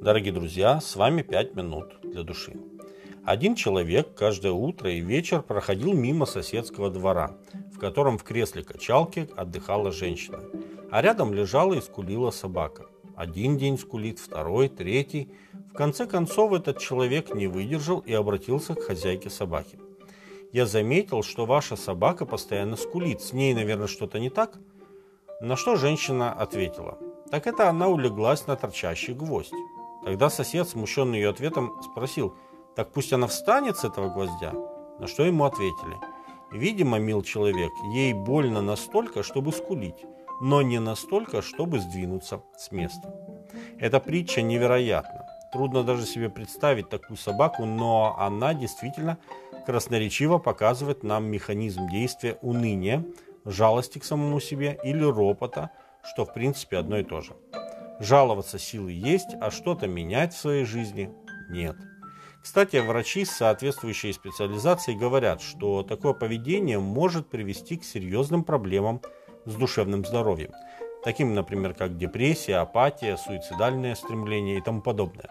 Дорогие друзья, с вами «Пять минут для души». Один человек каждое утро и вечер проходил мимо соседского двора, в котором в кресле качалки отдыхала женщина, а рядом лежала и скулила собака. Один день скулит, второй, третий. В конце концов этот человек не выдержал и обратился к хозяйке собаки. «Я заметил, что ваша собака постоянно скулит. С ней, наверное, что-то не так?» На что женщина ответила – так это она улеглась на торчащий гвоздь. Тогда сосед, смущенный ее ответом, спросил, так пусть она встанет с этого гвоздя? На что ему ответили, видимо, мил человек, ей больно настолько, чтобы скулить, но не настолько, чтобы сдвинуться с места. Эта притча невероятна. Трудно даже себе представить такую собаку, но она действительно красноречиво показывает нам механизм действия уныния, жалости к самому себе или ропота – что в принципе одно и то же. Жаловаться силы есть, а что-то менять в своей жизни нет. Кстати, врачи с соответствующей специализацией говорят, что такое поведение может привести к серьезным проблемам с душевным здоровьем, таким, например, как депрессия, апатия, суицидальное стремление и тому подобное.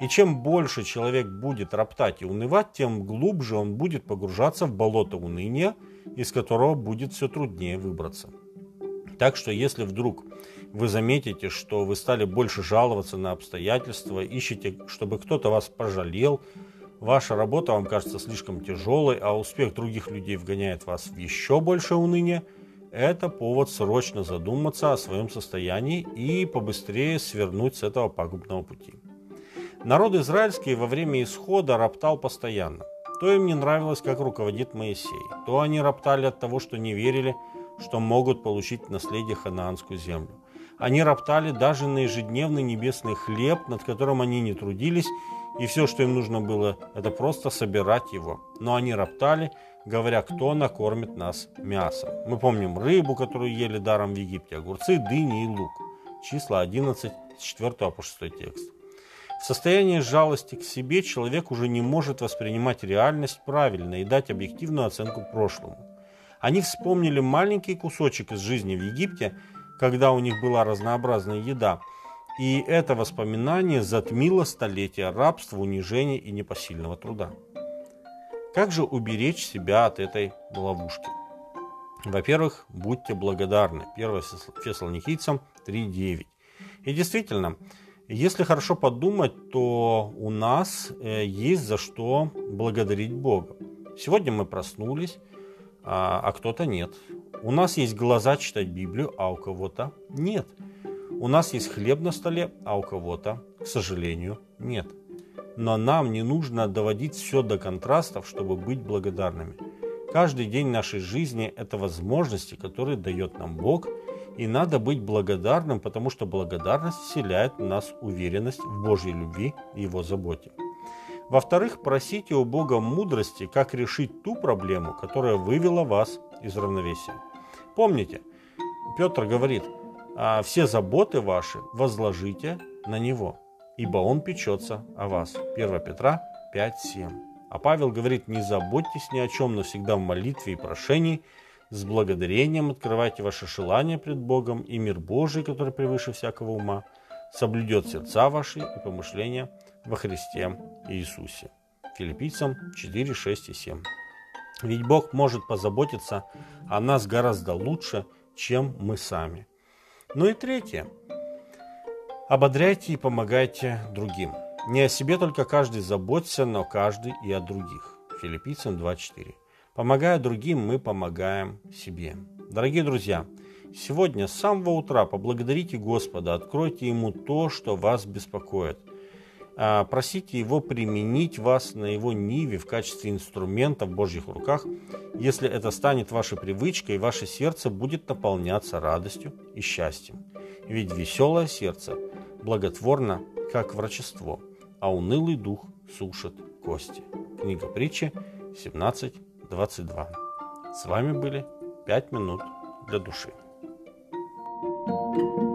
И чем больше человек будет роптать и унывать, тем глубже он будет погружаться в болото уныния, из которого будет все труднее выбраться. Так что если вдруг вы заметите, что вы стали больше жаловаться на обстоятельства, ищете, чтобы кто-то вас пожалел, ваша работа вам кажется слишком тяжелой, а успех других людей вгоняет вас в еще большее уныние, это повод срочно задуматься о своем состоянии и побыстрее свернуть с этого пагубного пути. Народ израильский во время исхода роптал постоянно. То им не нравилось, как руководит Моисей, то они роптали от того, что не верили, что могут получить наследие ханаанскую землю. Они роптали даже на ежедневный небесный хлеб, над которым они не трудились, и все, что им нужно было, это просто собирать его. Но они роптали, говоря, кто накормит нас мясом. Мы помним рыбу, которую ели даром в Египте, огурцы, дыни и лук. Числа 11, с 4 по 6 текст. В состоянии жалости к себе человек уже не может воспринимать реальность правильно и дать объективную оценку прошлому. Они вспомнили маленький кусочек из жизни в Египте, когда у них была разнообразная еда, и это воспоминание затмило столетия рабства, унижения и непосильного труда. Как же уберечь себя от этой ловушки? Во-первых, будьте благодарны. 1 Фессалоникийцам 3.9. И действительно, если хорошо подумать, то у нас э, есть за что благодарить Бога. Сегодня мы проснулись, а, а кто-то нет. У нас есть глаза читать Библию, а у кого-то нет. У нас есть хлеб на столе, а у кого-то, к сожалению, нет. Но нам не нужно доводить все до контрастов, чтобы быть благодарными. Каждый день нашей жизни – это возможности, которые дает нам Бог, и надо быть благодарным, потому что благодарность вселяет в нас уверенность в Божьей любви и Его заботе. Во-вторых, просите у Бога мудрости, как решить ту проблему, которая вывела вас из равновесия. Помните, Петр говорит, а все заботы ваши возложите на Него, ибо Он печется о вас. 1 Петра 5.7. А Павел говорит, не заботьтесь ни о чем, но всегда в молитве и прошении, с благодарением открывайте ваши желания пред Богом, и мир Божий, который превыше всякого ума, соблюдет сердца ваши и помышления во Христе Иисусе. Филиппийцам 4, 6 и 7. Ведь Бог может позаботиться о нас гораздо лучше, чем мы сами. Ну и третье. Ободряйте и помогайте другим. Не о себе только каждый заботится, но каждый и о других. Филиппийцам 2.4. Помогая другим, мы помогаем себе. Дорогие друзья, сегодня с самого утра поблагодарите Господа, откройте Ему то, что вас беспокоит – просите Его применить вас на Его ниве в качестве инструмента в Божьих руках. Если это станет вашей привычкой, ваше сердце будет наполняться радостью и счастьем. Ведь веселое сердце благотворно, как врачество, а унылый дух сушит кости. Книга притчи 17.22. С вами были 5 минут для души. thank you